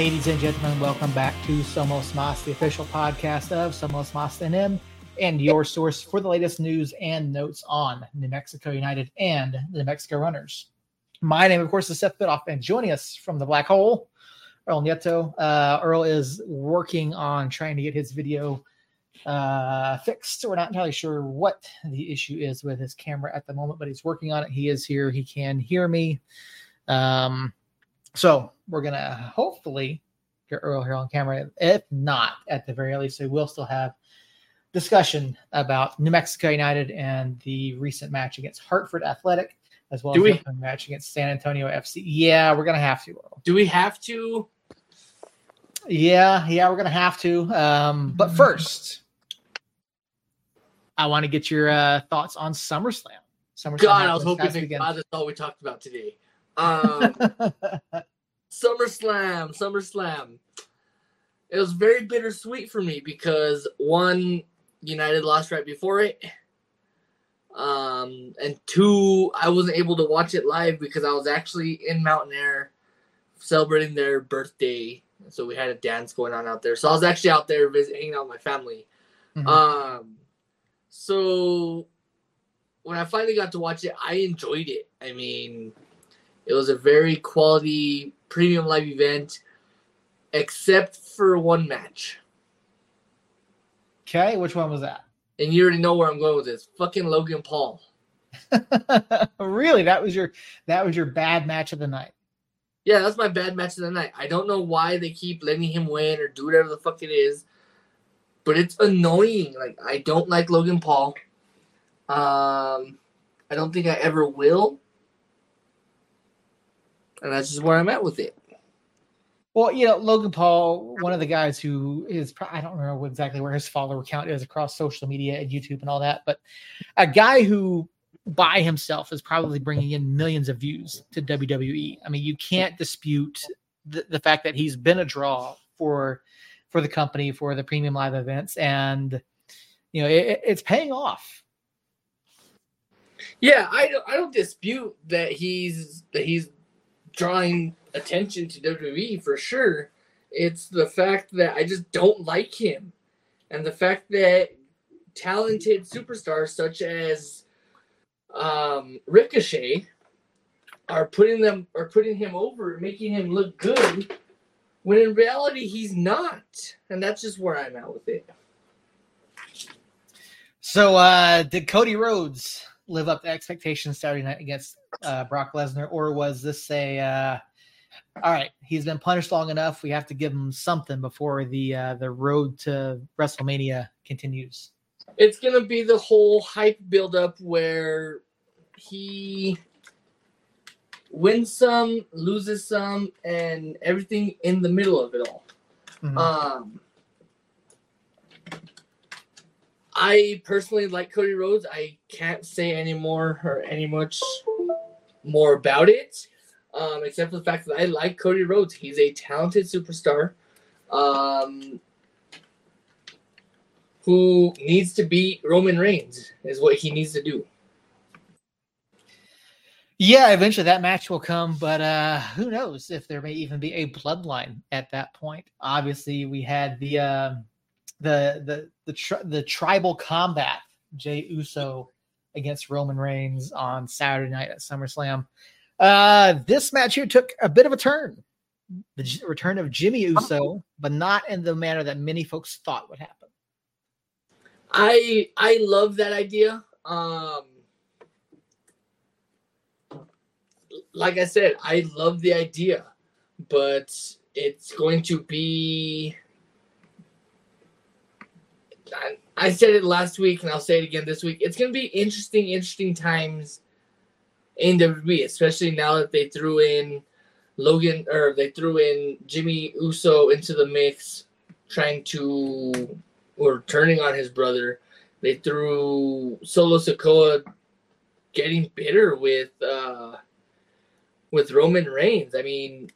Ladies and gentlemen, welcome back to Somos Mas, the official podcast of Somos Mas NM, and your source for the latest news and notes on New Mexico United and the New Mexico Runners. My name, of course, is Seth Bidoff, and joining us from the Black Hole, Earl Nieto. Uh, Earl is working on trying to get his video uh, fixed. We're not entirely sure what the issue is with his camera at the moment, but he's working on it. He is here. He can hear me. Um, so we're gonna hopefully get Earl here on camera. If not, at the very least, we will still have discussion about New Mexico United and the recent match against Hartford Athletic, as well Do as we- the match against San Antonio FC. Yeah, we're gonna have to. Earl. Do we have to? Yeah, yeah, we're gonna have to. Um, but first, I want to get your uh, thoughts on SummerSlam. SummerSlam God, I was hoping that weekend. That's all we talked about today. Um, SummerSlam, SummerSlam. It was very bittersweet for me because one, United lost right before it. Um, and two, I wasn't able to watch it live because I was actually in Mountainair celebrating their birthday. So we had a dance going on out there. So I was actually out there visiting, out with my family. Mhm. Um, so when I finally got to watch it, I enjoyed it. I mean, it was a very quality premium live event, except for one match. okay, which one was that? And you already know where I'm going with this. Fucking Logan Paul. really, that was your that was your bad match of the night. Yeah, that's my bad match of the night. I don't know why they keep letting him win or do whatever the fuck it is, but it's annoying. Like I don't like Logan Paul. Um, I don't think I ever will, and that's just where I'm at with it. Well, you know, Logan Paul, one of the guys who is, I don't know exactly where his follower count is across social media and YouTube and all that, but a guy who by himself is probably bringing in millions of views to WWE. I mean, you can't dispute the, the fact that he's been a draw for for the company for the premium live events, and you know, it, it's paying off. Yeah, I I don't dispute that he's that he's drawing attention to WWE for sure. It's the fact that I just don't like him, and the fact that talented superstars such as um, Ricochet are putting them are putting him over, making him look good, when in reality he's not, and that's just where I'm at with it. So, uh, did Cody Rhodes live up to expectations Saturday night against uh, Brock Lesnar, or was this a uh, all right? He's been punished long enough. We have to give him something before the uh, the road to WrestleMania continues. it's gonna be the whole hype buildup where he wins some, loses some, and everything in the middle of it all. Mhm. Um, I personally like Cody Rhodes. I can't say any more or any much more about it, um, except for the fact that I like Cody Rhodes. He's a talented superstar. Um, who needs to beat Roman Reigns is what he needs to do. Yeah, eventually that match will come, but uh, who knows if there may even be a bloodline at that point. Obviously, we had the uh, the the the tri- the tribal combat Jey Uso against Roman Reigns on Saturday night at SummerSlam. Uh, this match here took a bit of a turn. The J- return of Jimmy Uso, but not in the manner that many folks thought would happen. I I love that idea. Um, like I said, I love the idea, but it's going to be. I, I said it last week, and I'll say it again this week. It's going to be interesting, interesting times in WWE, especially now that they threw in Logan or they threw in Jimmy Uso into the mix, trying to or turning on his brother. They threw Solo Sikoa getting bitter with uh, with Roman Reigns. I mean,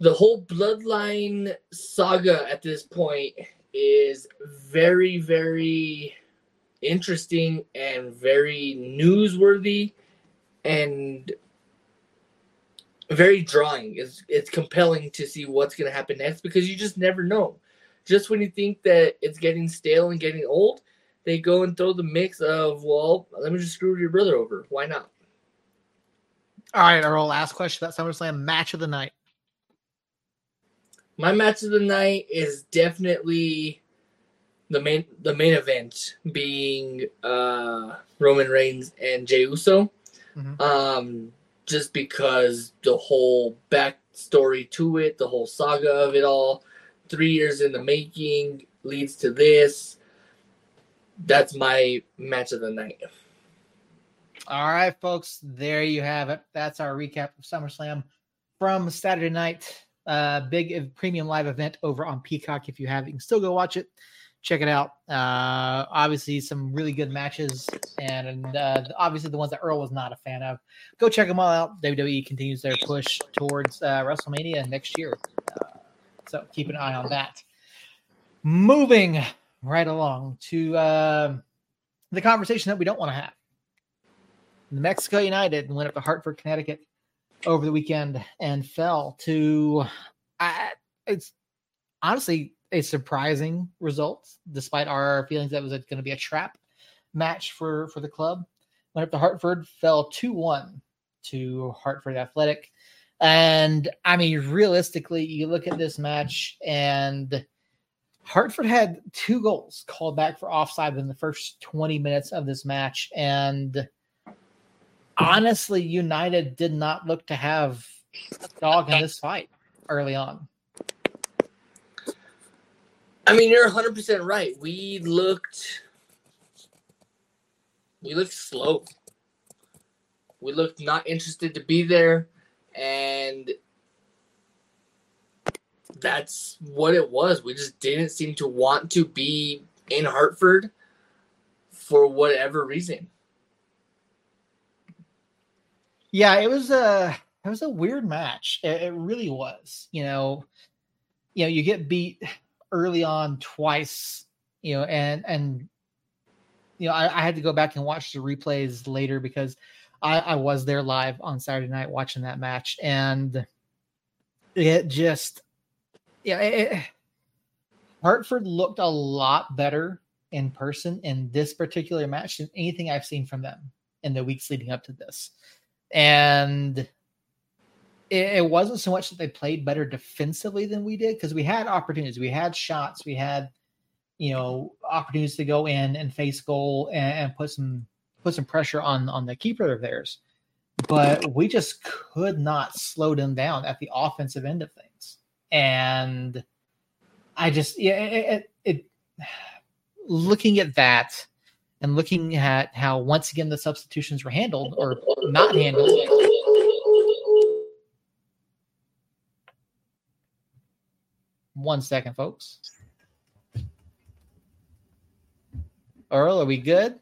the whole bloodline saga at this point is very, very interesting and very newsworthy. And very drawing. It's it's compelling to see what's going to happen next because you just never know. Just when you think that it's getting stale and getting old, they go and throw the mix of well, let me just screw your brother over. Why not? All right, our last question about SummerSlam match of the night. My match of the night is definitely the main the main event being uh Roman Reigns and Jey Uso. Mm-hmm. Um just because the whole backstory to it, the whole saga of it all, three years in the making leads to this. That's my match of the night. All right, folks, there you have it. That's our recap of SummerSlam from Saturday night. Uh, big premium live event over on Peacock. If you have, you can still go watch it check it out. Uh, obviously, some really good matches, and, and uh, obviously the ones that Earl was not a fan of. Go check them all out. WWE continues their push towards uh, WrestleMania next year, uh, so keep an eye on that. Moving right along to uh, the conversation that we don't want to have. New Mexico United went up to Hartford, Connecticut over the weekend and fell to. I, it's honestly a surprising result, despite our feelings that it was going to be a trap match for for the club. Went up to Hartford, fell two one to Hartford Athletic, and I mean, realistically, you look at this match and. Hartford had two goals called back for offside in the first 20 minutes of this match. And honestly, United did not look to have a dog in this fight early on. I mean, you're 100 percent right. We looked, we looked slow. We looked not interested to be there, and that's what it was. We just didn't seem to want to be in Hartford for whatever reason. Yeah, it was a it was a weird match. It, it really was. You know, you know, you get beat early on twice, you know, and and you know, I, I had to go back and watch the replays later because I, I was there live on Saturday night watching that match, and it just, yeah, it, Hartford looked a lot better in person in this particular match than anything I've seen from them in the weeks leading up to this, and it, it wasn't so much that they played better defensively than we did because we had opportunities, we had shots, we had you know opportunities to go in and face goal and, and put some put some pressure on on the keeper of theirs, but we just could not slow them down at the offensive end of things, and I just yeah it, it, it looking at that and looking at how once again the substitutions were handled or not handled One second, folks. Earl, are we good?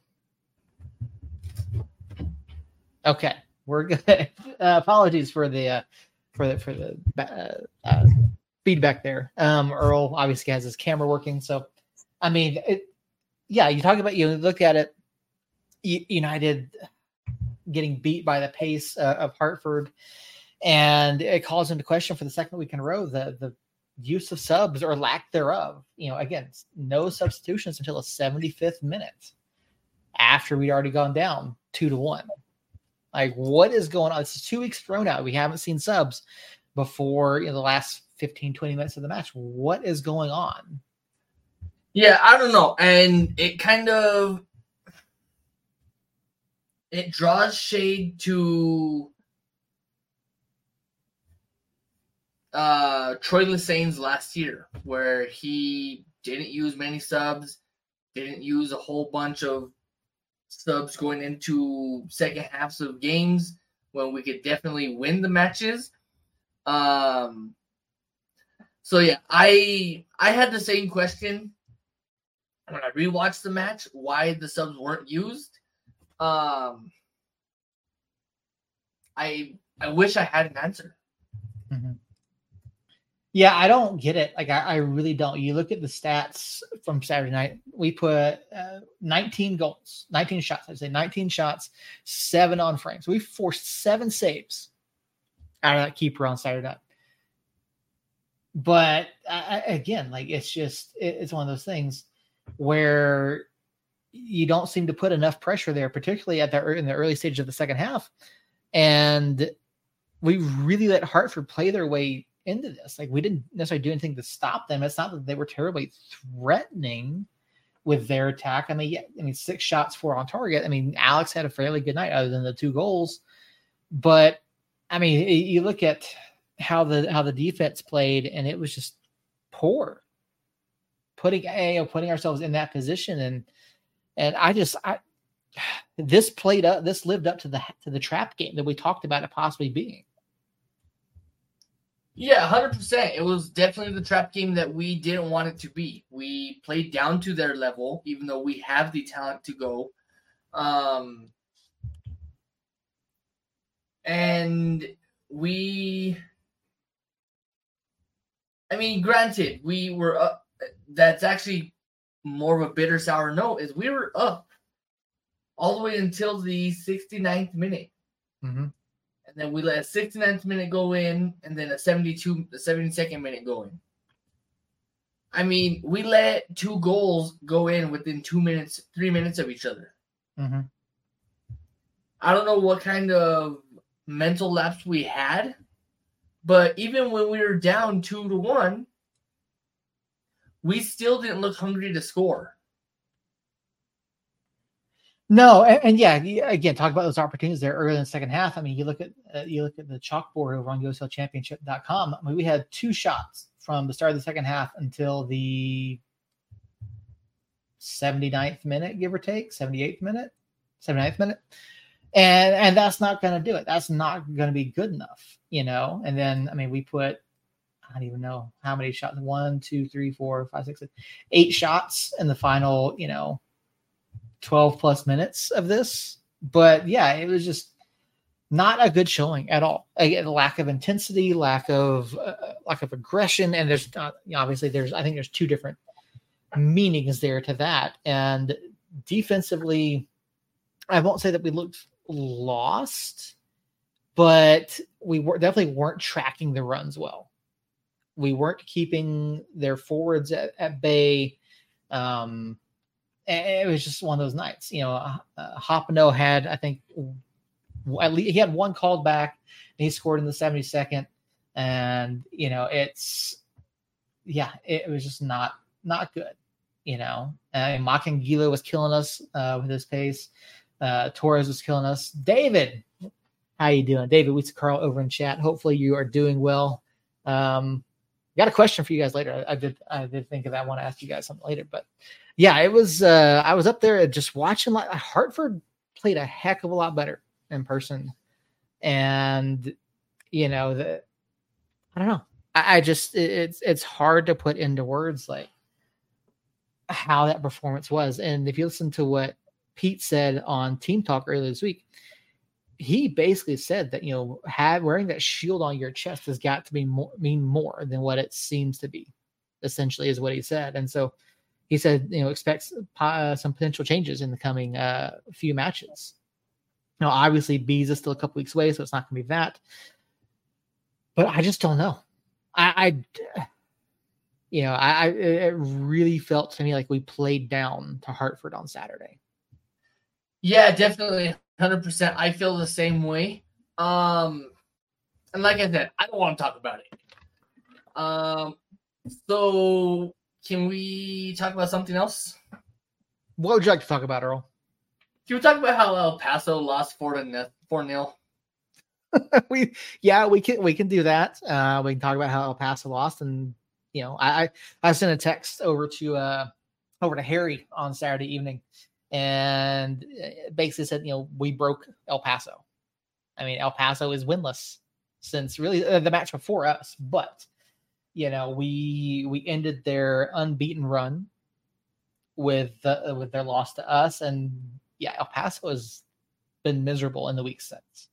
Okay, we're good. Uh, apologies for the uh, for the for the uh, feedback there. Um, Earl obviously has his camera working, so I mean, it, yeah, you talk about you look at it. United getting beat by the pace uh, of Hartford, and it calls into question for the second week in a row the the use of subs or lack thereof. You know, again, no substitutions until the 75th minute after we'd already gone down two to one. Like, what is going on? This is two weeks thrown out. We haven't seen subs before you know, the last 15, 20 minutes of the match. What is going on? Yeah, I don't know. And it kind of it draws shade to uh, Troy Lesesne's last year, where he didn't use many subs, didn't use a whole bunch of subs going into second halves of games when we could definitely win the matches. Um, so yeah, I I had the same question when I rewatched the match why the subs weren't used. Um, I I wish I had an answer. Mm-hmm. Yeah, I don't get it. Like, I, I, really don't. You look at the stats from Saturday night. We put uh, 19 goals, 19 shots. I'd say 19 shots, seven on frames. We forced seven saves out of that keeper on Saturday night. But I, again, like it's just it, it's one of those things where you don't seem to put enough pressure there, particularly at the in the early stage of the second half, and we really let Hartford play their way into this. Like we didn't necessarily do anything to stop them. It's not that they were terribly threatening with their attack. I mean, yeah, I mean, six shots, four on target. I mean, Alex had a fairly good night, other than the two goals. But I mean, you look at how the how the defense played, and it was just poor. Putting you putting ourselves in that position, and and I just I this played up, this lived up to the to the trap game that we talked about it possibly being. Yeah, hundred percent. It was definitely the trap game that we didn't want it to be. We played down to their level, even though we have the talent to go. Um, and we, I mean, granted, we were up. That's actually more of a bitter sour note. Is we were up all the way until the 69th minute. Mm-hmm and then we let a 69th minute go in, and then a 72, the 72nd minute go in. I mean, we let two goals go in within two minutes, three minutes of each other. Mm-hmm. I don't know what kind of mental lapse we had, but even when we were down two to one, we still didn't look hungry to score. No, and, and, yeah, again, talk about those opportunities there early in the second half. I mean, you look at uh, you look at the chalkboard over on USLChampionship.com. I mean, we had two shots from the start of the second half until the 79th minute, give or take, 78th minute, 79th minute. And and that's not going to do it. That's not going to be good enough, you know. And then I mean, we put I don't even know how many shots. One, two, three, four, five, six, eight shots in the final, you know, 12 plus minutes of this. But yeah, it was just not a good showing at all. Again, lack of intensity, lack of uh, lack of aggression, and there's not, obviously there's I think there's two different meanings there to that. And defensively, I won't say that we looked lost, but we were definitely weren't tracking the runs well. We weren't keeping their forwards at, at bay. Um, it was just one of those nights. You know, uh, uh had I think at least he had one called back, and he scored in the 72nd. And you know, it's yeah, it, was just not not good. You know, and Makangila was killing us uh, with his pace. Uh, Torres was killing us. David, how you doing, David? We see Carl over in chat. Hopefully, you are doing well. Um, got a question for you guys later. I, I did I did think of that. I want to ask you guys something later, but yeah, it was. Uh, I was up there just watching. Like Hartford played a heck of a lot better in person, and you know the. I don't know. I, I just it, it's it's hard to put into words like how that performance was. And if you listen to what Pete said on Team Talk earlier this week, he basically said that you know have wearing that shield on your chest has got to be more mean more than what it seems to be essentially is what he said and so he said, you know, expects uh, some potential changes in the coming uh, few matches. Now, obviously, bees is still a couple weeks away, so it's not going to be that. But I just don't know. I, I you know, I, I, it really felt to me like we played down to Hartford on Saturday. Yeah, definitely, hundred percent. I feel the same way. Um, and like I said, I don't want to talk about it. Um, so can we talk about something else? What would you like to talk about, Earl? Can we talk about how El Paso lost four to four nil? we yeah we can we can do that. Uh, we can talk about how El Paso lost, and you know I I, I sent a text over to uh over to Harry on Saturday evening, and basically said you know we broke El Paso. I mean El Paso is winless since really uh, the match before us, but you know, we we ended their unbeaten run with uh, with their loss to us, and yeah, El Paso has been miserable in the week since.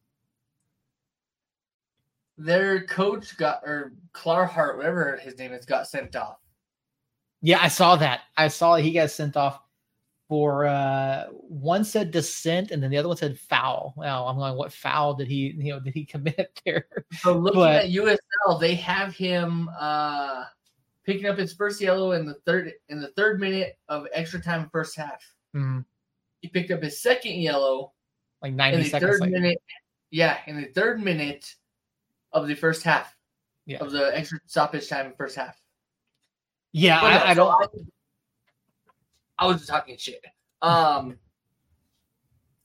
Their coach got or Clarhart, whatever his name is, got sent off. Yeah, I saw that. I saw he got sent off for uh one said descent and then the other one said foul. Well, I'm going, what foul did he you know did he commit there? So looking but, at USL, they have him uh picking up his first yellow in the third in the third minute of extra time first half. Mm-hmm. He picked up his second yellow like 90 in the seconds. Third minute, yeah, in the third minute of the first half. Yeah. Of the extra stoppage time first half. Yeah, I, I, don't. I, I was just talking shit. Um.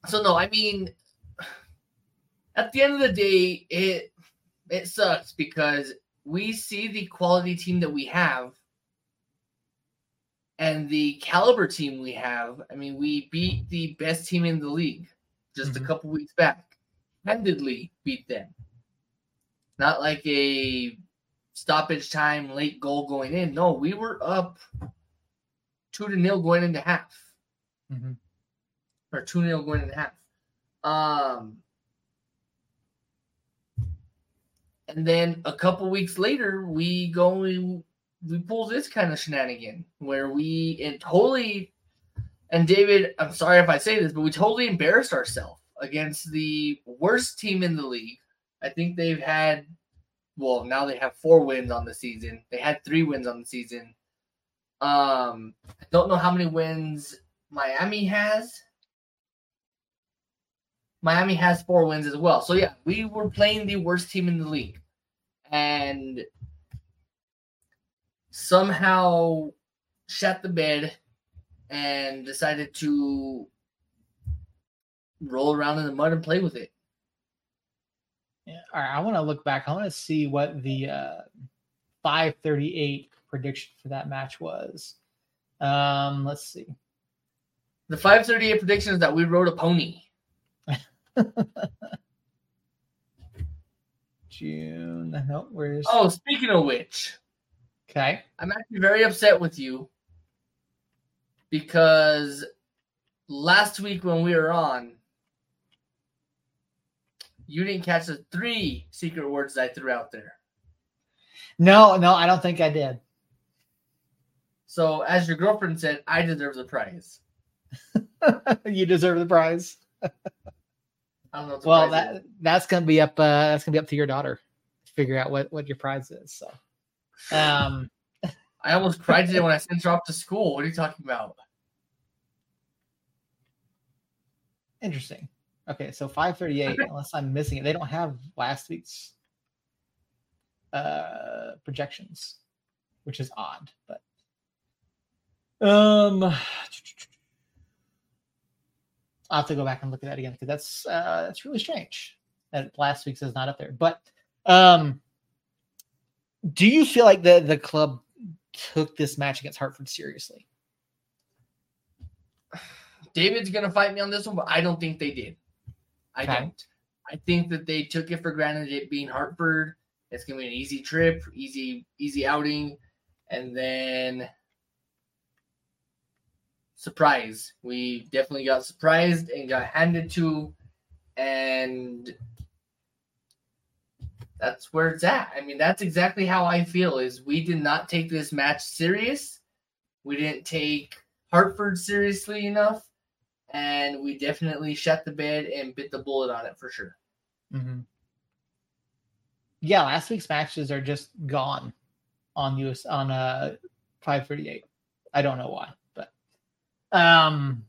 So no, I mean, at the end of the day, it it sucks because we see the quality team that we have and the caliber team we have. I mean, we beat the best team in the league just mm-hmm. a couple weeks back. Handedly beat them. Not like a stoppage time late goal going in. No, we were up two to nil going into half. Mm-hmm. Or two nil going into half. Um and then a couple weeks later, we go we, we pull this kind of shenanigan where we it totally and David, I'm sorry if I say this, but we totally embarrassed ourselves against the worst team in the league. I think they've had, well, now they have four wins on the season. They had three wins on the season. Um, I don't know how many wins Miami has. Miami has four wins as well. So yeah, we were playing the worst team in the league, and somehow shut the bed and decided to roll around in the mud and play with it. Yeah. All right. I want to look back. I want to see what the uh, 538 prediction for that match was. Um, let's see. The 538 prediction is that we rode a pony. June. No, where's. Oh, speaking of which. Okay. I'm actually very upset with you because last week when we were on, you didn't catch the three secret words I threw out there. No, no, I don't think I did. So, as your girlfriend said, I deserve the prize. you deserve the prize. I don't know. well, that is. that's gonna be up. Uh, that's gonna be up to your daughter to figure out what what your prize is. So, um, I almost cried today when I sent her off to school. What are you talking about? Interesting. Okay, so 538, unless I'm missing it, they don't have last week's uh projections, which is odd, but um I'll have to go back and look at that again because that's uh that's really strange that last week's is not up there. But um do you feel like the the club took this match against Hartford seriously? David's gonna fight me on this one, but I don't think they did. I okay. don't. I think that they took it for granted it being Hartford. It's gonna be an easy trip, easy, easy outing, and then surprise. We definitely got surprised and got handed to, and that's where it's at. I mean, that's exactly how I feel. Is we did not take this match serious. We didn't take Hartford seriously enough, and we definitely shut the bed and bit the bullet on it for sure. Mm-hmm. Yeah, last week's matches are just gone on US on uh 538. I don't know why, um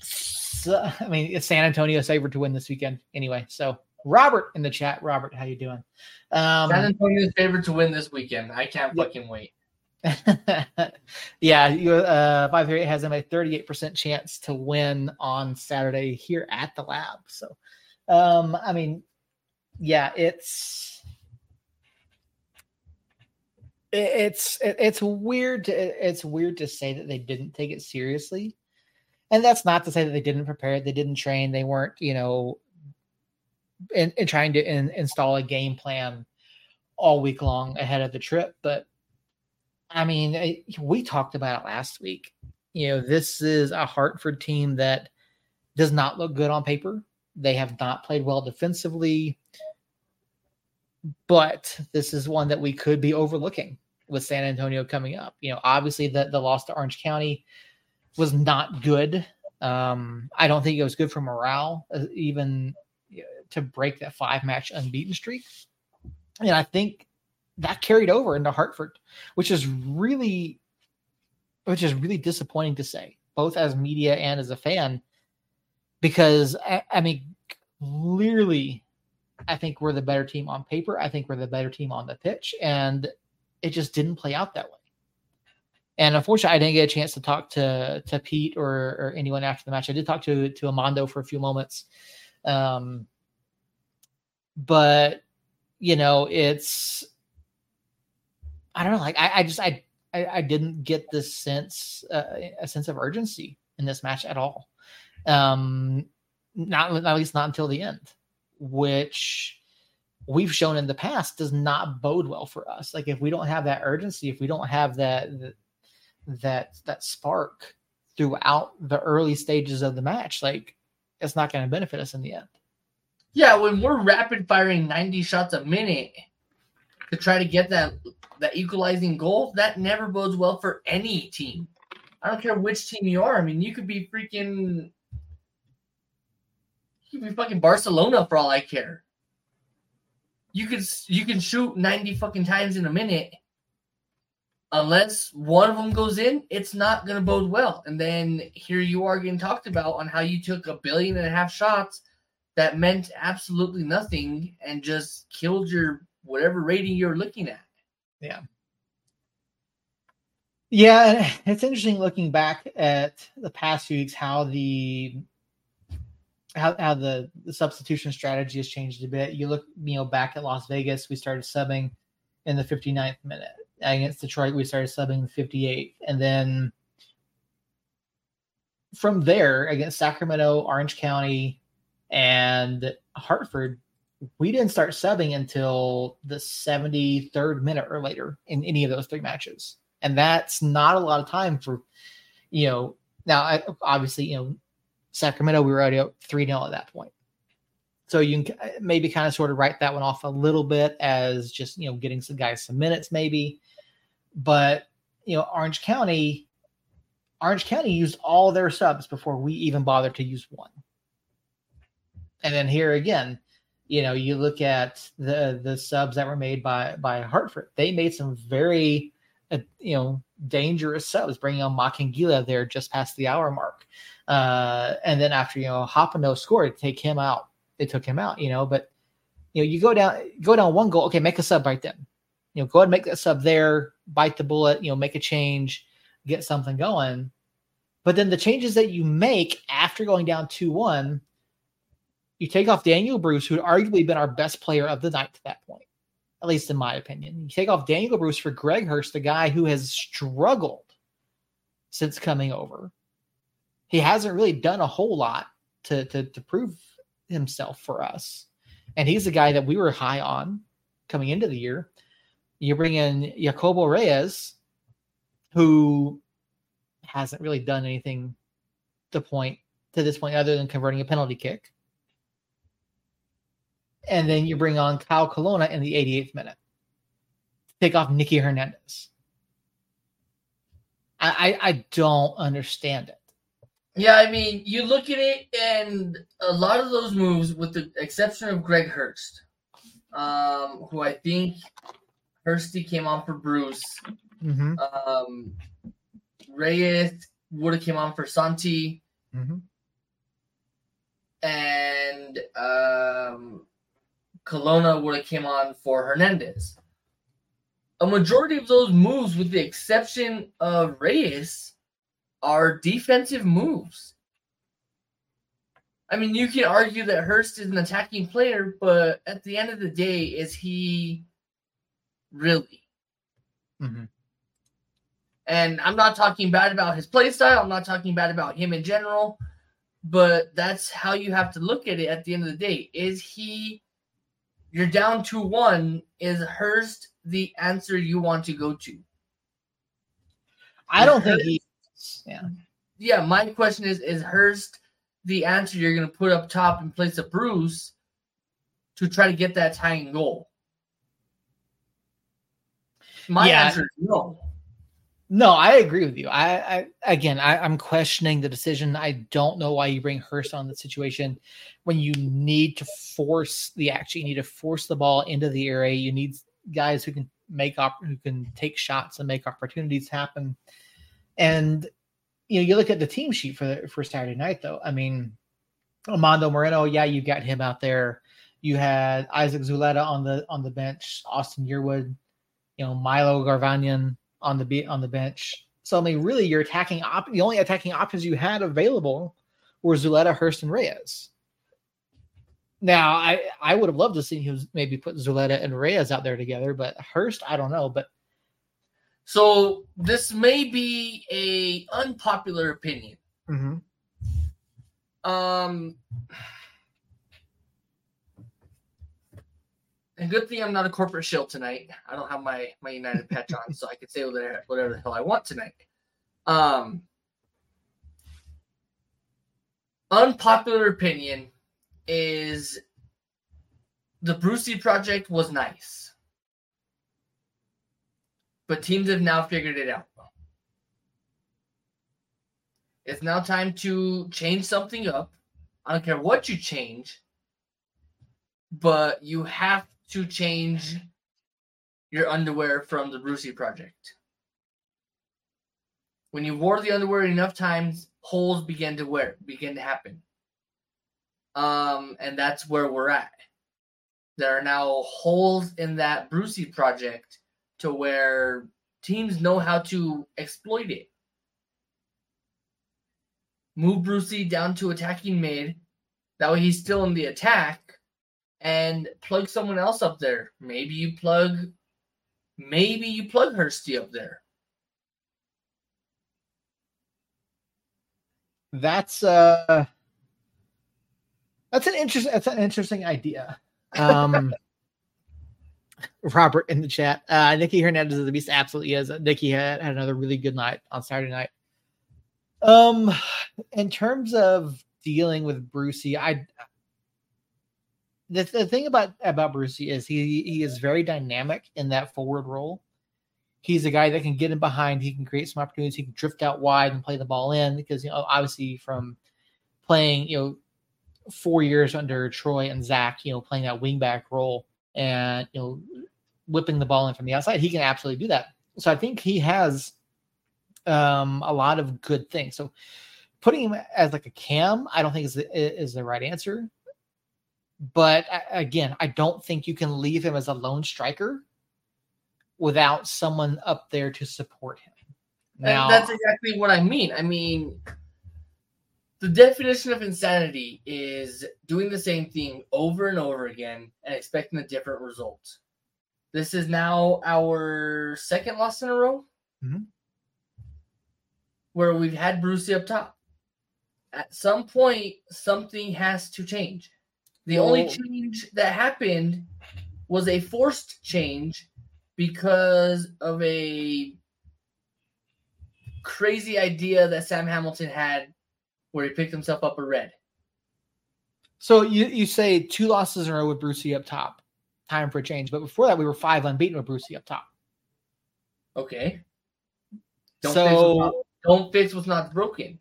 so, I mean it's San Antonio favored to win this weekend anyway. So Robert in the chat. Robert, how you doing? Um San Antonio's favorite to win this weekend. I can't fucking wait. yeah, you uh five three eight has them a 38% chance to win on Saturday here at the lab. So um I mean yeah, it's it's it's weird to, it's weird to say that they didn't take it seriously. And that's not to say that they didn't prepare, they didn't train, they weren't, you know, in, in trying to in, install a game plan all week long ahead of the trip, but I mean, we talked about it last week. You know, this is a Hartford team that does not look good on paper. They have not played well defensively, but this is one that we could be overlooking with San Antonio coming up. You know, obviously the, the loss to Orange County was not good. Um, I don't think it was good for morale, uh, even to break that five match unbeaten streak. And I think that carried over into Hartford, which is really, which is really disappointing to say, both as media and as a fan, because I, I mean, clearly, I think we're the better team on paper. I think we're the better team on the pitch, and it just didn't play out that way. And unfortunately, I didn't get a chance to talk to to Pete or, or anyone after the match. I did talk to to Amando for a few moments, um, but you know, it's I don't know. Like I, I just I, I, I didn't get this sense uh, a sense of urgency in this match at all. Um, not at least not until the end, which we've shown in the past does not bode well for us. Like if we don't have that urgency, if we don't have that that that spark throughout the early stages of the match, like it's not going to benefit us in the end. Yeah, when we're rapid firing 90 shots a minute to try to get that that equalizing goal, that never bodes well for any team. I don't care which team you are. I mean, you could be freaking you could be fucking Barcelona for all I care. You could you can shoot 90 fucking times in a minute unless one of them goes in, it's not to bode well. And then here you are getting talked about on how you took a billion and a half shots that meant absolutely nothing and just killed your whatever rating you're looking at. Yeah. Yeah, it's interesting looking back at the past few weeks how the how, how the, the substitution strategy has changed a bit. You look, you know, back at Las Vegas, we started subbing in the 59th minute against Detroit, we started subbing the 58th. And then from there, against Sacramento, Orange County, and Hartford, we didn't start subbing until the 73rd minute or later in any of those three matches. And that's not a lot of time for, you know, now I, obviously, you know, Sacramento, we were already up 3 0 at that point. So you can maybe kind of sort of write that one off a little bit as just, you know, getting some guys some minutes maybe. But you know, Orange County, Orange County used all their subs before we even bothered to use one. And then here again, you know, you look at the the subs that were made by by Hartford. They made some very, uh, you know, dangerous subs, bringing on Makangila there just past the hour mark. Uh, and then after you know Hopino scored, take him out. They took him out, you know. But you know, you go down go down one goal. Okay, make a sub right then you know, go ahead and make that sub there, bite the bullet, you know, make a change, get something going. But then the changes that you make after going down 2 1, you take off Daniel Bruce, who had arguably been our best player of the night to that point, at least in my opinion. You take off Daniel Bruce for Greg Hurst, the guy who has struggled since coming over. He hasn't really done a whole lot to, to, to prove himself for us. And he's the guy that we were high on coming into the year. You bring in Jacobo Reyes, who hasn't really done anything to point to this point other than converting a penalty kick. And then you bring on Kyle Colonna in the 88th minute. to Take off Nicky Hernandez. I, I, I don't understand it. Yeah, I mean, you look at it, and a lot of those moves, with the exception of Greg Hurst, um, who I think Hursty came on for Bruce. Mm-hmm. Um, Reyes would have came on for Santi. Mm-hmm. And um, Colonna would have came on for Hernandez. A majority of those moves, with the exception of Reyes, are defensive moves. I mean, you can argue that Hurst is an attacking player, but at the end of the day, is he really. Mm-hmm. And I'm not talking bad about his play style. I'm not talking bad about him in general, but that's how you have to look at it at the end of the day. Is he, you're down to one, is Hurst the answer you want to go to? I don't think he, yeah. Yeah, my question is, is Hurst the answer you're going to put up top in place of Bruce to try to get that tying goal? My yeah. answer is no. No, I agree with you. I, I again, I, am questioning the decision. I don't know why you bring Hurst on the situation when you need to force the action. You need to force the ball into the area. You need guys who can make up, who can take shots and make opportunities happen. And you know, you look at the team sheet for for Saturday night, though. I mean, Amando Moreno, yeah, you got him out there. You had Isaac Zuleta on the on the bench, Austin Yearwood, you know, Milo Garvanian on the be- on the bench. So I mean, really, you're attacking op- the only attacking options you had available were Zuleta, Hurst, and Reyes. Now, I I would have loved to see him maybe put Zuleta and Reyes out there together, but Hurst, I don't know. But so this may be a unpopular opinion. Mm-hmm. Um, and good thing I'm not a corporate shill tonight. I don't have my my United patch on, so I can say whatever, whatever the hell I want tonight. Um, unpopular opinion is the Brucey project was nice, but teams have now figured it out. It's now time to change something up. I don't care what you change, but you have to change your underwear from the Brucey project. When you wore the underwear enough times, holes begin to wear begin to happen. Um, and that's where we're at. There are now holes in that Brucey project to where teams know how to exploit it. Move Brucey down to attacking mid. That way he's still in the attack and plug someone else up there. Maybe you plug maybe you plug Hursty up there. That's uh that's an interesting that's an interesting idea. Um Robert in the chat. Uh Nicky Hernandez of the Beast absolutely is. Nicky had, had another really good night on Saturday night. Um in terms of dealing with Brucey, I the, the thing about about Brucey is he he is very dynamic in that forward role. He's a guy that can get in behind. He can create some opportunities. He can drift out wide and play the ball in because you know obviously from playing you know four years under Troy and Zach, you know playing that wingback role and you know whipping the ball in from the outside, he can absolutely do that. So I think he has um, a lot of good things. So putting him as like a cam, I don't think is the, is the right answer. But again, I don't think you can leave him as a lone striker without someone up there to support him. Now, and that's exactly what I mean. I mean, the definition of insanity is doing the same thing over and over again and expecting a different result. This is now our second loss in a row mm-hmm. where we've had Brucey up top. At some point, something has to change. The only change that happened was a forced change because of a crazy idea that Sam Hamilton had where he picked himself up a red. So you, you say two losses in a row with Brucey up top. Time for a change. But before that, we were five unbeaten with Brucey up top. Okay. Don't so fix not, don't fix what's not broken.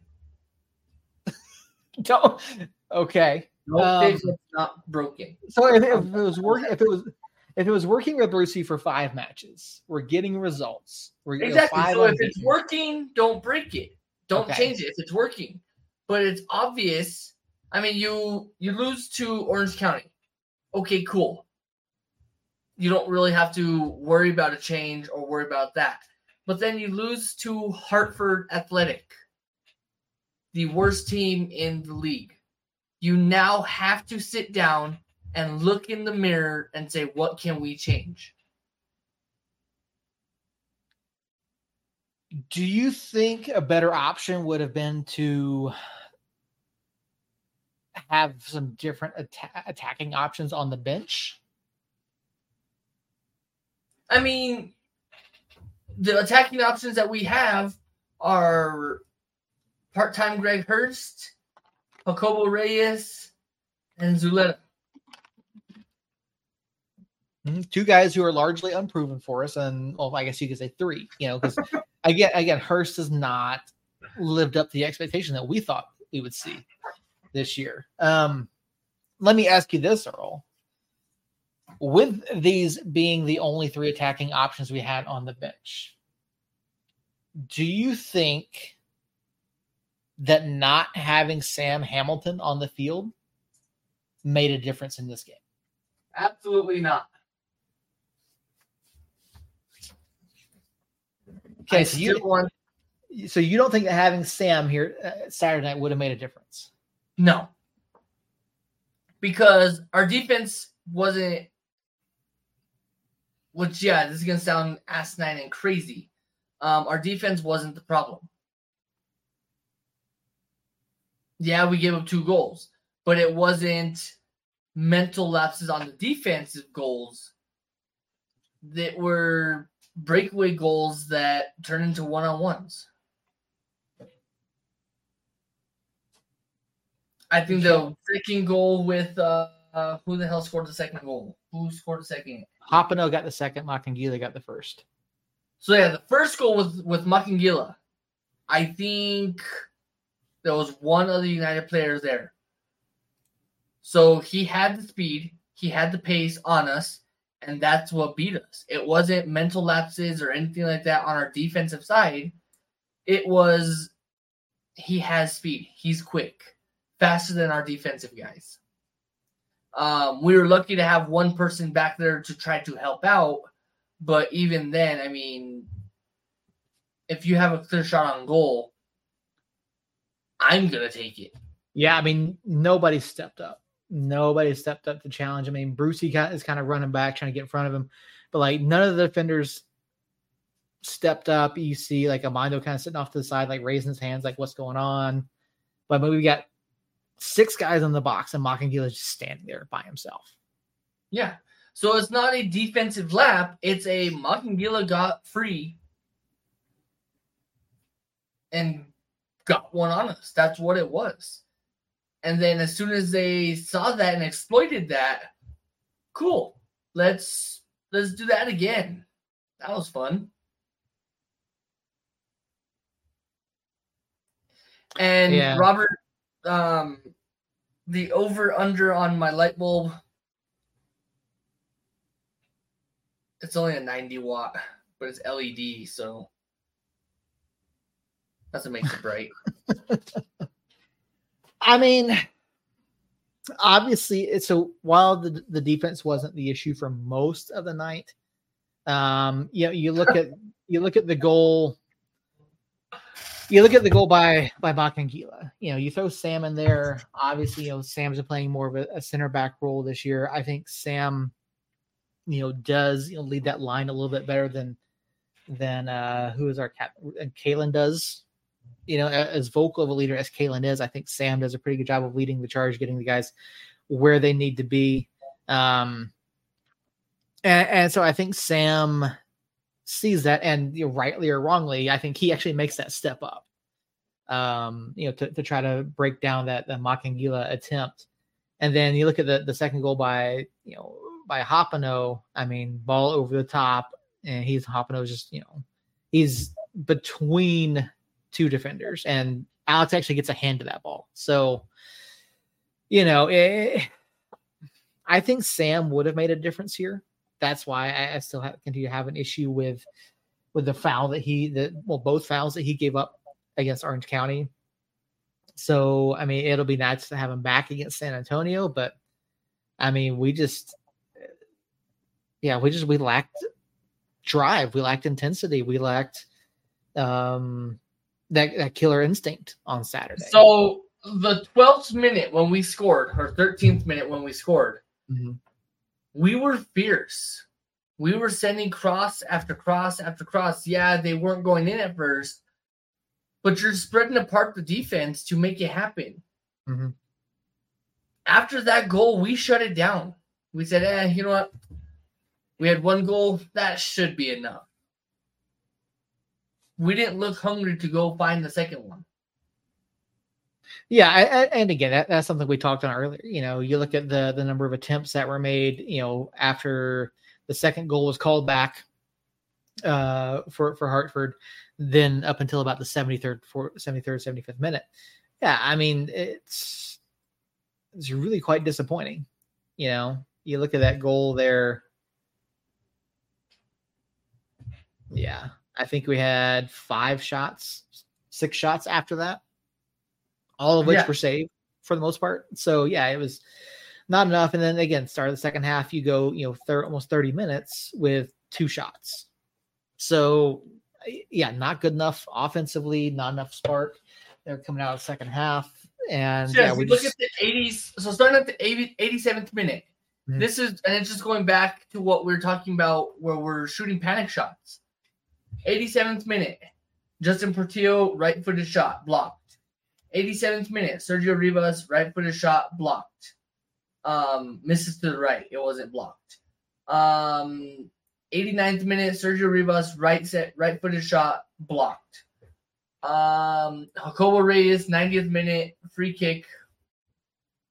don't okay. No um, fix what's not broken. So if, if, it was working, if it was if it was working with Brucey for five matches, we're getting results. We're exactly. so if it's working, don't break it. Don't okay. change it if it's working. But it's obvious. I mean, you you lose to Orange County. Okay, cool. You don't really have to worry about a change or worry about that. But then you lose to Hartford Athletic, the worst team in the league you now have to sit down and look in the mirror and say, what can we change? Do you think a better option would have been to have some different atta- attacking options on the bench? I mean, the attacking options that we have are part time Greg Hurst Jacobo Reyes, and Zuleta. Mm-hmm. Two guys who are largely unproven for us, and well, I guess you could say three. You know, because again, again, Hurst has not lived up to the expectation that we thought we would see this year. Um, let me ask you this, Earl. With these being the only three attacking options we had on the bench, do you think that not having Sam Hamilton on the field made a difference in this game? Absolutely not. Okay, so you so you don't think that having Sam here uh, Saturday night would have made a difference? No, because our defense wasn't. Which yeah, this is gonna sound asinine and crazy. Um, our defense wasn't the problem. Yeah, we gave up two goals, but it wasn't mental lapses on the defensive goals that were breakaway goals that turn into one on ones. I think the second goal with uh, uh, who the hell scored the second goal? Who scored the second? Hopino got the second. Makangila got the first. So yeah, the first goal was with Makangila. I think there was one of the United players there. So he had the speed, he had the pace on us, and that's what beat us. It wasn't mental lapses or anything like that on our defensive side. It was he has speed. He's quick, faster than our defensive guys. Um, we were lucky to have one person back there to try to help out, but even then, I mean, if you have a clear shot on goal, I'm gonna take it. Yeah, I mean, nobody stepped up. Nobody stepped up to challenge. I mean, Brucey is kind of running back, trying to get in front of him, but like none of the defenders stepped up. You see, like Amando kind of sitting off to the side, like raising his hands, like what's going on. But we got six guys on the box, and Makangila just standing there by himself. Yeah. So it's not a defensive lap; it's a Makangila got free and got one on us. That's what it was. And then as soon as they saw that and exploited that, cool. Let's let's do that again. That was fun. And yeah. Robert, um, the over under on my light bulb, it's only a 90 watt, but it's LED, so that's what makes it bright. I mean, obviously, it's so while the, the defense wasn't the issue for most of the night, um, you know, you look at you look at the goal. You look at the goal by by Makangila. You know, you throw Sam in there. Obviously, you know Sam's playing more of a, a center back role this year. I think Sam, you know, does you know lead that line a little bit better than than uh who is our cap and Kalen does you know, as vocal of a leader as Kalen is, I think Sam does a pretty good job of leading the charge, getting the guys where they need to be. Um, and, and so I think Sam sees that, and you know, rightly or wrongly, I think he actually makes that step up. Um, you know, to, to try to break down that the Makangila attempt. And then you look at the, the second goal by, you know, by Hopino. I mean, ball over the top, and he's Hopino just, you know, he's between two defenders, and Alex actually gets a hand to that ball. So, you know, it, eh, I think Sam would have made a difference here. That's why I, I still have, continue to have an issue with with the foul that he that well both fouls that he gave up against Orange County. So I mean, it'll be nice to have him back against San Antonio, but I mean, we just yeah, we just we lacked drive, we lacked intensity, we lacked um that, that killer instinct on Saturday. So the 12th minute when we scored, or 13th minute when we scored, mm-hmm. We were fierce. We were sending cross after cross after cross. Yeah, they weren't going in at first, but you're spreading apart the defense to make it happen. Mm-hmm. After that goal, we shut it down. We said, eh, you know what? We had one goal. That should be enough we didn't look hungry to go find the second one. Yeah, and again, that, that's something we talked on earlier. You know, you look at the the number of attempts that were made. You know, after the second goal was called back, uh, for for Hartford. Then up until about the 73rd, 73rd, 75th minute. Yeah, I mean it's it's really quite disappointing. You know, you look at that goal there. Yeah, I think we had five shots, six shots after that, all of which yeah. were saved for the most part. So yeah, it was not enough. And then again, start of the second half, you go, you know, thir- almost 30 minutes with two shots. So yeah, not good enough offensively, not enough spark. They're coming out of the second half. And so yeah, we look just... at the 80s. So starting at the 80, 87th minute, mm-hmm. this is, and it's just going back to what we are talking about where we're shooting panic shots. 87th minute, Justin Portillo, right footed shot, blocked. 87th minute, Sergio Rivas, right footed shot, blocked. Um, misses to the right. It wasn't blocked. Um, 89th minute, Sergio Rivas, right set, right footed shot, blocked. Um, Jacobo Reyes, 90th minute, free kick.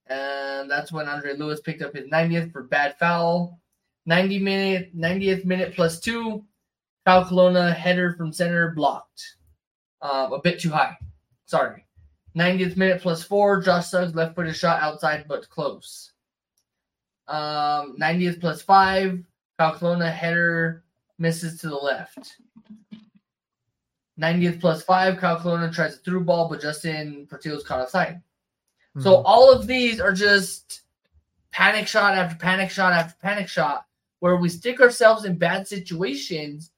And that's when Andre Lewis picked up his 90th for bad foul. 90 minute, 90th minute plus two. Kyle Colonna header from center blocked. Uh, a bit too high. Sorry. 90th minute plus four. Josh Suggs left footed shot outside but close. Um, 90th plus five. Kyle Colonna header misses to the left. 90th plus five. Kyle Colonna tries a through ball, but Justin Portillo's caught offside. Mm-hmm. So all of these are just panic shot after panic shot after panic shot where we stick ourselves in bad situations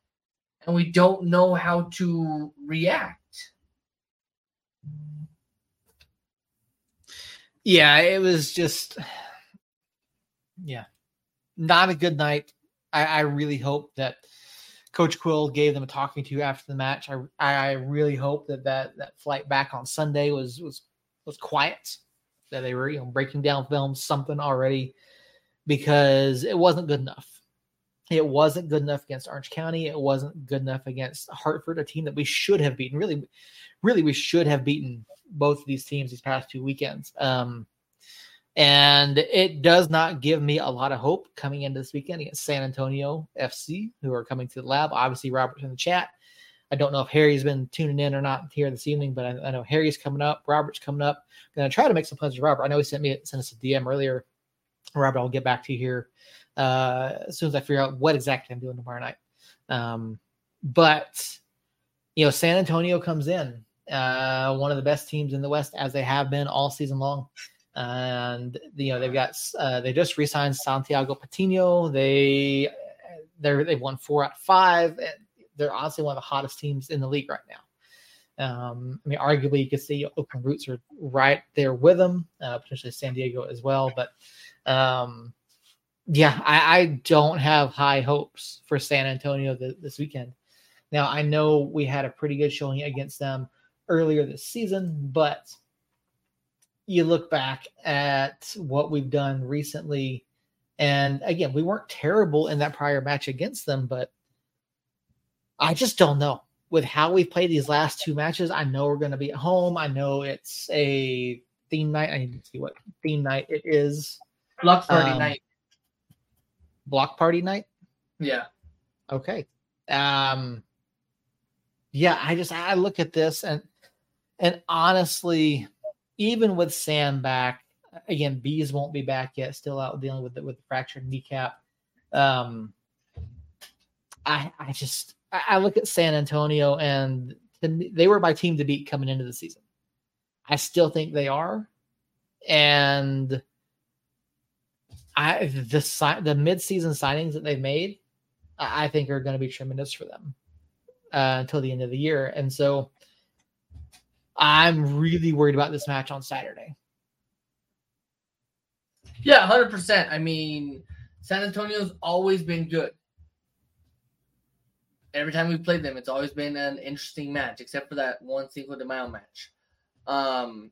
and we don't know how to react. Yeah, it was just, yeah, not a good night. I, I really hope that Coach Quill gave them a talking to after the match. I I really hope that that, that flight back on Sunday was was was quiet, that they were you know breaking down film something already, because it wasn't good enough. It wasn't good enough against Orange County. It wasn't good enough against Hartford, a team that we should have beaten. Really, really, we should have beaten both of these teams these past two weekends. Um, and it does not give me a lot of hope coming into this weekend against San Antonio FC, who are coming to the lab. Obviously, Robert's in the chat. I don't know if Harry's been tuning in or not here this evening, but I, I know Harry's coming up. Robert's coming up. I'm going to try to make some plans with Robert. I know he sent me sent us a DM earlier. Robert, I'll get back to you here uh, as soon as I figure out what exactly I'm doing tomorrow night. Um, but you know, San Antonio comes in, uh, one of the best teams in the West as they have been all season long. And you know they've got uh, they just re-signed Santiago Patino. They they they've won four out of five. They're honestly one of the hottest teams in the league right now. Um, I mean, arguably you could see Oakland Roots are right there with them, uh, potentially San Diego as well. But um, yeah, I, I, don't have high hopes for San Antonio th- this weekend. Now, I know we had a pretty good showing against them earlier this season, but you look back at what we've done recently, and again, we weren't terrible in that prior match against them, but I just don't know. With how we've played these last two matches, I know we're going to be at home. I know it's a theme night. I need to see what theme night it is. Block party um, night block party night? Yeah. Okay. Um yeah, I just I look at this and and honestly, even with Sam back, again, Bees won't be back yet, still out dealing with the, with the fractured kneecap. Um I I just I look at San Antonio and they were my team to beat coming into the season. I still think they are. And I the the mid season signings that they've made, I think are going to be tremendous for them uh, until the end of the year, and so I'm really worried about this match on Saturday. Yeah, hundred percent. I mean, San Antonio's always been good. Every time we played them, it's always been an interesting match, except for that one Cinco de Mayo match. Um,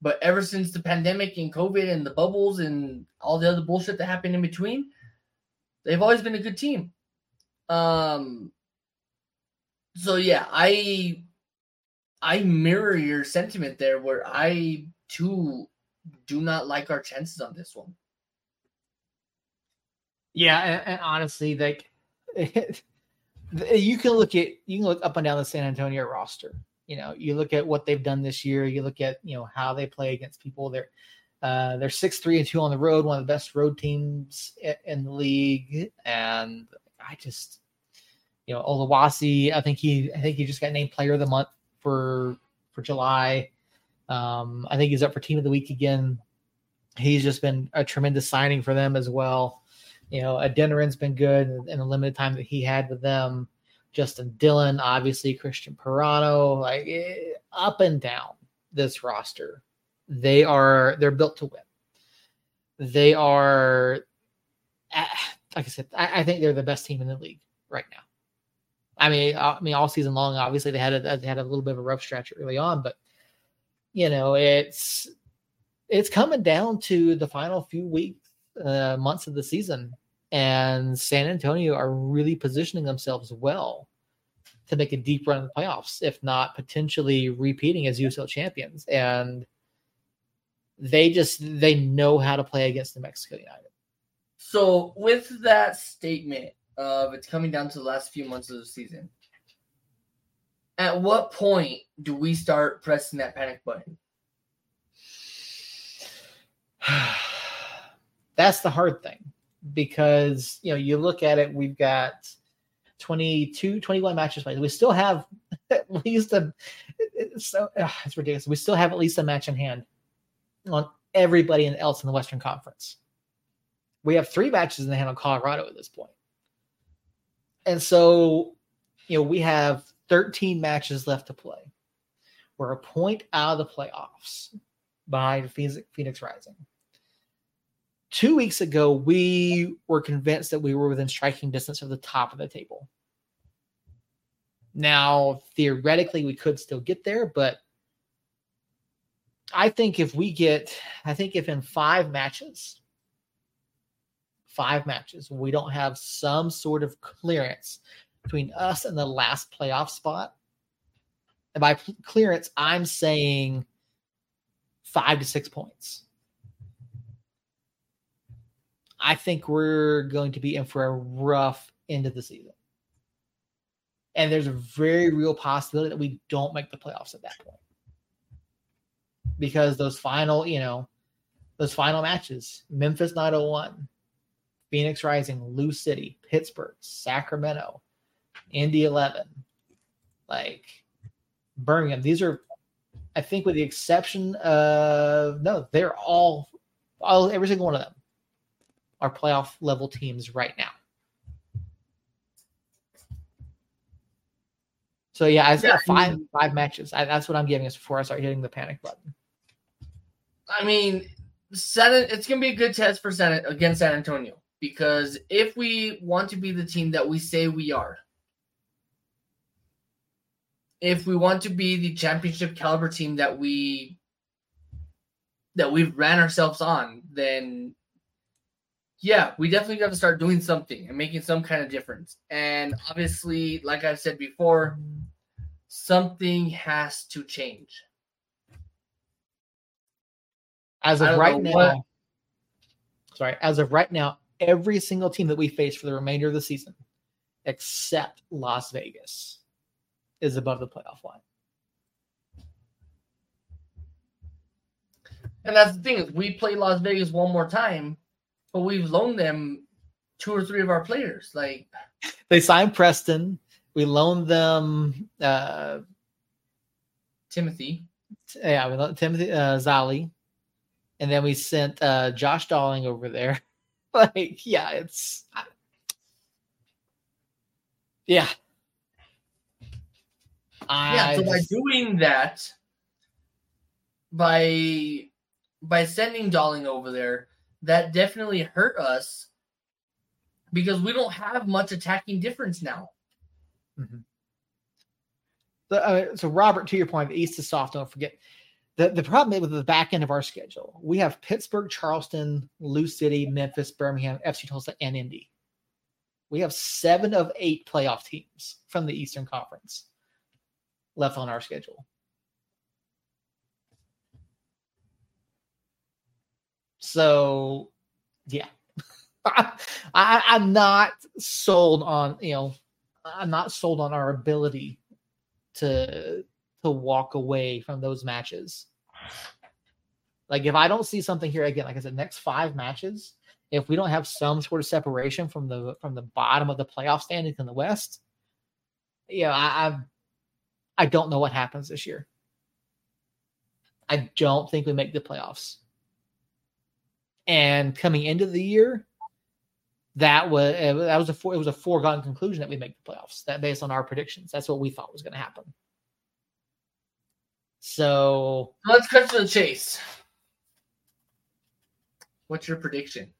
but ever since the pandemic and COVID and the bubbles and all the other bullshit that happened in between, they've always been a good team. Um so yeah, I I mirror your sentiment there where I too do not like our chances on this one. Yeah, and, and honestly, like you can look at you can look up and down the San Antonio roster. You know, you look at what they've done this year. You look at you know how they play against people. They're uh, they're six three and two on the road, one of the best road teams in the league. And I just, you know, Oluwaseyi, I think he I think he just got named Player of the Month for for July. Um, I think he's up for Team of the Week again. He's just been a tremendous signing for them as well. You know, Adeniran's been good in the limited time that he had with them. Justin Dhillon, obviously Cristian Parano, like eh, up and down this roster. They are they're built to win. They are, eh, like I said, I, I think they're the best team in the league right now. I mean, uh, I mean, all season long, obviously they had a, they had a little bit of a rough stretch early on, but you know, it's it's coming down to the final few weeks uh, months of the season, and San Antonio are really positioning themselves well to make a deep run in the playoffs, if not potentially repeating as USL champions. And they just they know how to play against New Mexico United. So, with that statement of it's coming down to the last few months of the season, at what point do we start pressing that panic button? that's the hard thing because you know you look at it we've got 22 21 matches played. We still have at least a it's so ugh, it's ridiculous. We still have at least a match in hand on everybody else in the western conference. We have three matches in the hand on colorado at this point. And so you know we have 13 matches left to play. We're a point out of the playoffs behind phoenix, phoenix rising two weeks ago, we were convinced that we were within striking distance of the top of the table. Now, theoretically, we could still get there, but I think if we get, I think if in five matches, five matches, we don't have some sort of clearance between us and the last playoff spot, and by clearance, I'm saying five to six points I think we're going to be in for a rough end of the season. And there's a very real possibility that we don't make the playoffs at that point. Because those final, you know, those final matches, Memphis 901, Phoenix Rising, Lou City, Pittsburgh, Sacramento, Indy 11, like Birmingham. These are, I think, with the exception of, no, they're all, all every single one of them are playoff level teams right now. So yeah, I've got five five matches. I, that's what I'm giving us before I start hitting the panic button. I mean, San, it's gonna be a good test for San against San Antonio because if we want to be the team that we say we are, if we want to be the championship caliber team that we that we've ran ourselves on, then yeah, we definitely got to start doing something and making some kind of difference. And obviously, like I've said before, something has to change. As of right now, what... sorry, as of right now, every single team that we face for the remainder of the season, except Las Vegas, is above the playoff line. And that's the thing is we play Las Vegas one more time but we've loaned them two or three of our players. Like they signed Preston. We loaned them uh, Timothy. Yeah, we loaned Timothy uh, Zali, and then we sent uh, Josh Dolling over there. like, yeah, it's yeah. yeah, so by doing that, by by sending Dolling over there, that definitely hurt us because we don't have much attacking difference now. Mm-hmm. So, uh, so, Robert, to your point, the East is soft. Don't forget the the problem with the back end of our schedule. We have Pittsburgh, Charleston, Lou City, Memphis, Birmingham, FC Tulsa, and Indy. We have seven of eight playoff teams from the Eastern Conference left on our schedule. So, yeah, I, am not sold on you know I'm not sold on our ability to to walk away from those matches. Like if I don't see something here again, like I said, next five matches, if we don't have some sort of separation from the from the bottom of the playoff standings in the West, yeah, I, I I don't know what happens this year. I don't think we make the playoffs. And coming into the year, that was that was a for, it was a foregone conclusion that we make the playoffs. That based on our predictions, that's what we thought was going to happen. So let's cut to the chase. What's your prediction?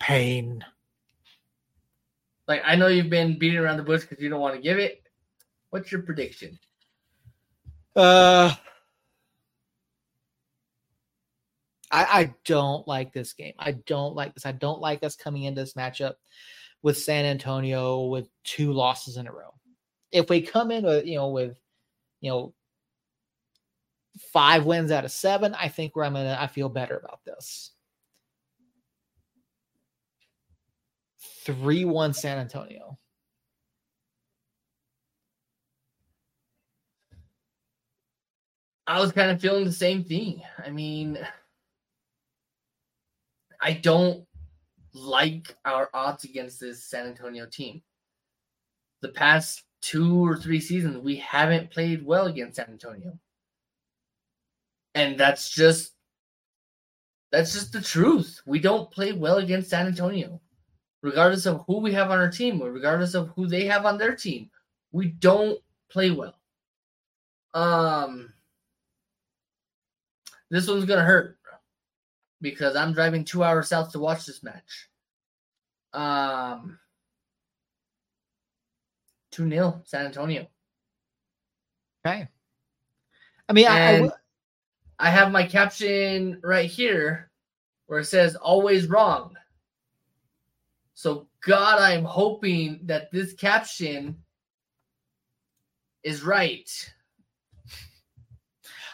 Pain. Like I know you've been beating around the bush because you don't want to give it. What's your prediction? Uh I, I don't like this game. I don't like this. I don't like us coming into this matchup with San Antonio with two losses in a row. If we come in with you know with you know five wins out of seven, I think where I'm gonna I feel better about this. Three one San Antonio. I was kind of feeling the same thing. I mean, I don't like our odds against this San Antonio team. The past two or three seasons, we haven't played well against San Antonio. And that's just that's just the truth. We don't play well against San Antonio. Regardless of who we have on our team or regardless of who they have on their team, we don't play well. Um this one's gonna hurt because I'm driving two hours south to watch this match. Um, 2 0 San Antonio. Okay. I mean, I, I have my caption right here where it says always wrong. So, God, I'm hoping that this caption is right.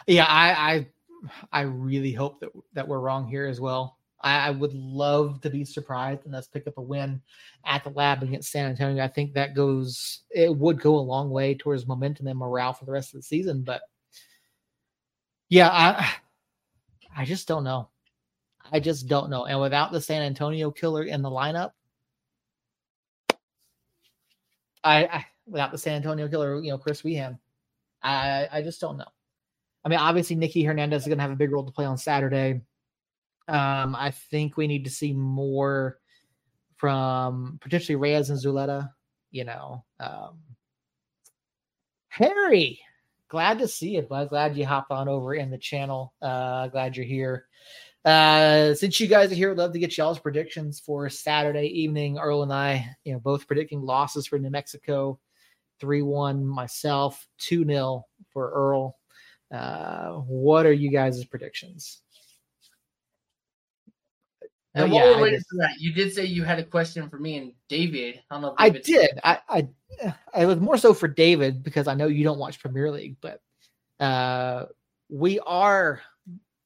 Yeah, I, I I really hope that that we're wrong here as well. I, I, would love to be surprised and let's pick up a win at the lab against San Antonio. I think that goes it would go a long way towards momentum and morale for the rest of the season. But yeah, I I just don't know. I just don't know. And without the San Antonio killer in the lineup, I, I without the San Antonio killer, you know, Chris Wehan, I I just don't know. I mean, obviously, Nicky Hernandez is going to have a big role to play on Saturday. Um, I think we need to see more from potentially Reyes and Zuleta. You know, um, Harry, glad to see you, bud. Glad you hopped on over in the channel. Uh, glad you're here. Uh, since you guys are here, I'd love to get y'all's predictions for Saturday evening. Earl and I, you know, both predicting losses for New Mexico, three one myself, two 0 for Earl. Uh, what are you guys' predictions? And while yeah, we're waiting for that, you did say you had a question for me and David. I don't know. I did. I, I I was more so for David because I know you don't watch Premier League, but uh, we are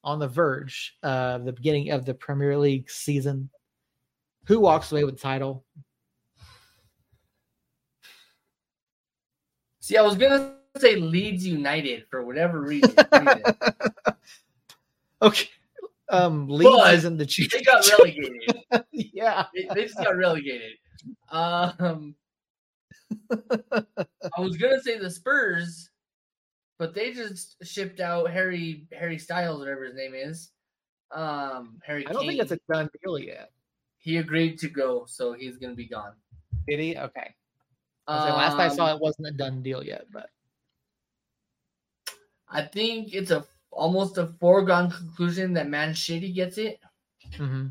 on the verge of the beginning of the Premier League season. Who walks away with the title? See, I was gonna say Leeds United for whatever reason. okay. Um, Leeds but is in the Chiefs. They got relegated. yeah, they, they, just got relegated. Um, I was gonna say the Spurs, but they just shipped out Harry Harry Styles, whatever his name is. Um, Harry. I don't Kane. think it's a done deal yet. He agreed to go, so he's gonna be gone. Did he? Okay. Um, last I saw, um, it wasn't a done deal yet, but I think it's a almost a foregone conclusion that Man City gets it. Mm-hmm.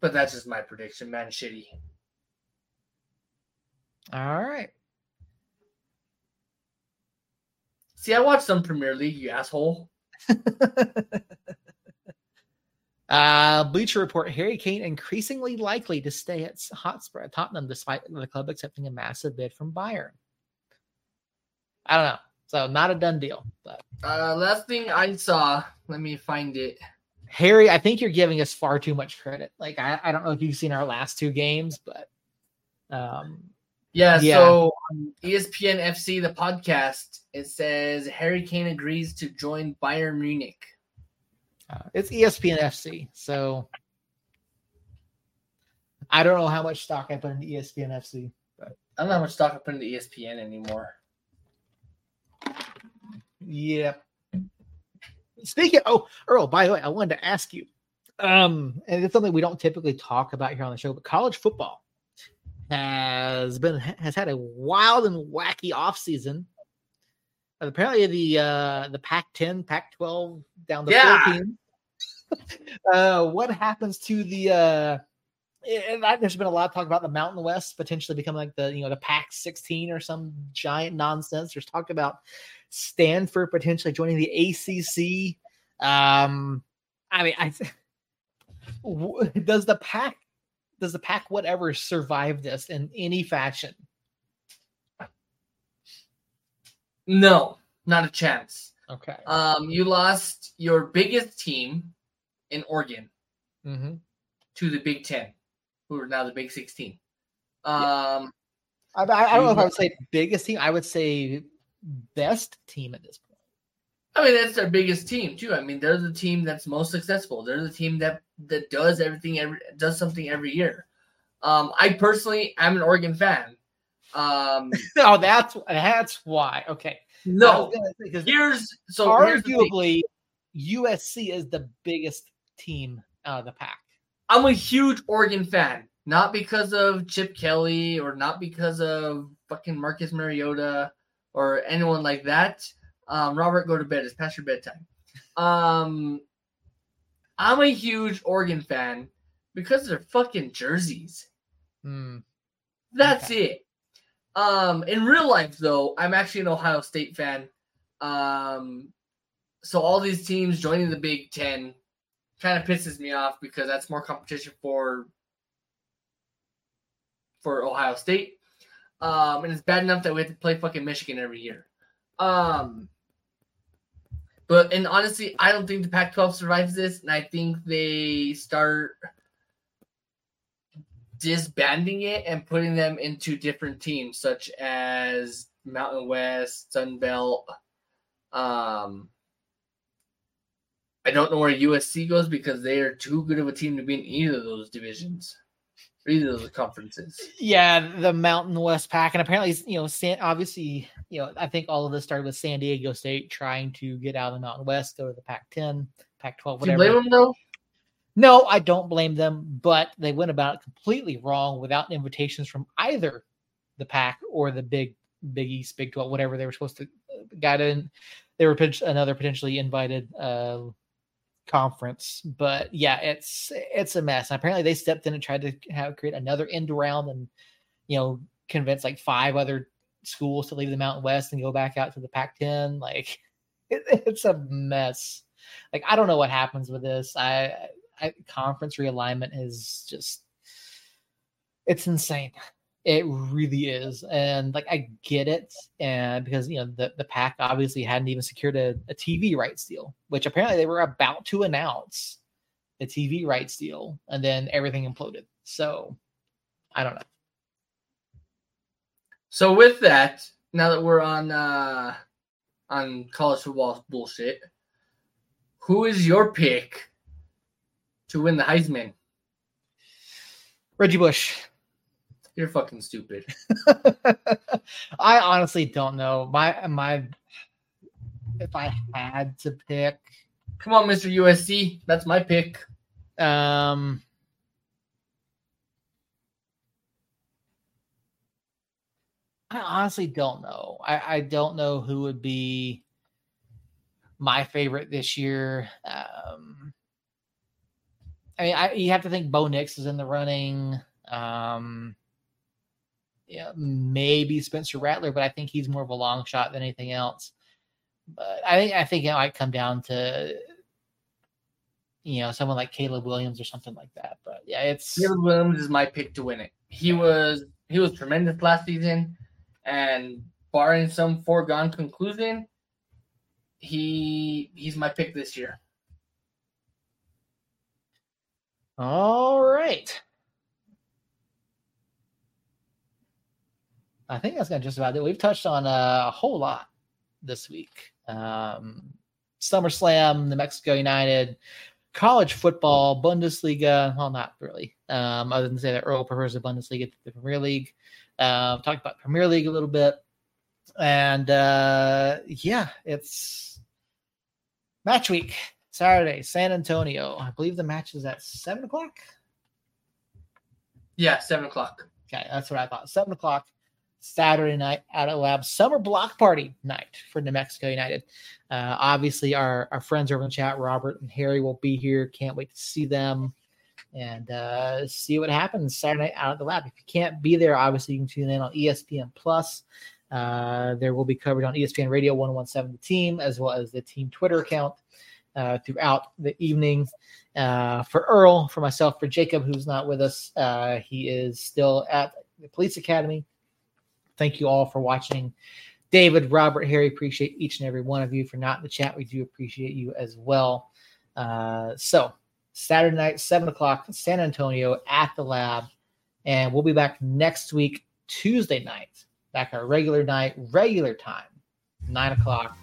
But that's just my prediction. Man City. All right. See, I watched some Premier League, you asshole. uh, Bleacher Report: Harry Kane increasingly likely to stay at Hotspur at Tottenham, despite the club accepting a massive bid from Bayern. I don't know. So not a done deal. But uh, last thing I saw, let me find it. Harry, I think you're giving us far too much credit. Like I, I don't know if you've seen our last two games, but um Yeah, Yeah. so ESPN FC, the podcast, it says Harry Kane agrees to join Bayern Munich. uh, it's ESPN FC. So I don't know how much stock I put into ESPN FC. I don't know how much stock I put into ESPN anymore. Yeah. Speaking oh Earl, by the way, I wanted to ask you. Um, and it's something we don't typically talk about here on the show, but college football has been has had a wild and wacky offseason. Apparently the uh the Pac 10, Pac 12 down to Yeah. 14. uh what happens to the uh and that, there's been a lot of talk about the Mountain West potentially becoming like the you know the Pac 16 or some giant nonsense. There's talk about Stanford potentially joining the ACC. Um, I mean, I w- does the pack does the pack whatever survive this in any fashion? No, not a chance. Okay. Um, you lost your biggest team in Oregon hmm to the Big Ten, who are now the Big Sixteen. Um, I, I, I don't know if I would say biggest team. I would say best team at this point. I mean that's their biggest team too. I mean they're the team that's most successful. They're the team that that does everything every does something every year. Um, I personally I'm an Oregon fan. Um, Oh, that's that's why. Okay. No, say, here's so here's arguably USC is the biggest team out of the pack. I'm a huge Oregon fan, not because of Chip Kelly or not because of fucking Marcus Mariota or anyone like that. Um, Robert, go to bed. It's past your bedtime. Um, I'm a huge Oregon fan because of their fucking jerseys. Hmm. That's it. Um, in real life, though, I'm actually an Ohio State fan. Um, so all these teams joining the Big Ten kind of pisses me off because that's more competition for for Ohio State. Um, and it's bad enough that we have to play fucking Michigan every year. Um, but and honestly, I don't think the Pac-12 survives this, and I think they start disbanding it and putting them into different teams, such as Mountain West, Sun Belt. Um, I don't know where USC goes because they are too good of a team to be in either of those divisions, either of those conferences. Yeah, the Mountain West Pack, and apparently, you know, San, obviously, you know, I think all of this started with San Diego State trying to get out of the Mountain West, go to the Pac-10, Pac-12, Do you blame them though? No, I don't blame them, but they went about it completely wrong without invitations from either the Pac or the Big Big East, Big Twelve, whatever they were supposed to uh, got in. They were another potentially invited uh, conference, but yeah, it's it's a mess. Apparently, they stepped in and tried to have create another end round and you know convince like five other schools to leave the Mountain West and go back out to the Pac-10. Like it, it's a mess. Like I don't know what happens with this. I I, conference realignment is just it's insane. It really is, and like I get it, and because you know the the pack obviously hadn't even secured a, a TV rights deal, which apparently they were about to announce the TV rights deal, and then everything imploded. So I don't know. So with that, now that we're on uh on college football bullshit, who is your pick to win the Heisman? Reggie Bush. You're fucking stupid. I honestly don't know. My my if I had to pick, Come on, Mr. USC. That's my pick. um I honestly don't know. I, I don't know who would be my favorite this year. Um I mean, I, you have to think Bo Nix is in the running. Um, yeah, maybe Spencer Rattler, but I think he's more of a long shot than anything else. But I think I think it might come down to you know someone like Caleb Williams or something like that. But yeah, it's Caleb Williams is my pick to win it. He was he was tremendous last season, and barring some foregone conclusion, he he's my pick this year. All right. I think that's gonna just about it. We've touched on a whole lot this week. Um, SummerSlam, New Mexico United, college football, Bundesliga. Well, not really. Um, other than say that Earl prefers the Bundesliga to the Premier League. Uh, talked about Premier League a little bit, and uh, yeah, it's match week Saturday, San Antonio. I believe the match is at seven o'clock. Yeah, seven o'clock. Okay, that's what I thought. Seven o'clock Saturday night out at a lab summer block party night for New Mexico United. Uh, obviously, our, our friends over in chat, Robert and Harry, will be here. Can't wait to see them and uh, see what happens Saturday night out at the lab. If you can't be there, obviously you can tune in on ESPN Plus. Uh, there will be covered on ESPN Radio 1017 The Team, as well as the team Twitter account uh, throughout the evening. Uh, for Earl, for myself, for Jacob, who's not with us, uh, he is still at the police academy. Thank you all for watching. David, Robert, Harry, appreciate each and every one of you. For not in the chat, we do appreciate you as well. Uh, so, Saturday night, 7 o'clock, San Antonio at the lab. And we'll be back next week, Tuesday night, back our regular night, regular time, 9 o'clock.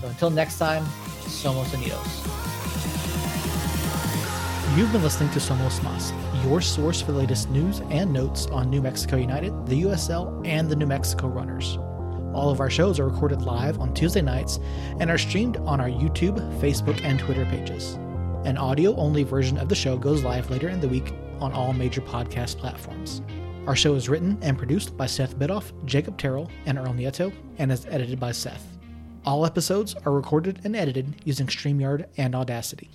So until next time, Somos Unidos. You've been listening to Somos Mas, your source for the latest news and notes on New Mexico United, the USL, and the New Mexico Runners. All of our shows are recorded live on Tuesday nights and are streamed on our YouTube, Facebook, and Twitter pages. An audio only version of the show goes live later in the week on all major podcast platforms. Our show is written and produced by Seth Bidoff, Jacob Terrell, and Earl Nieto, and is edited by Seth. All episodes are recorded and edited using StreamYard and Audacity.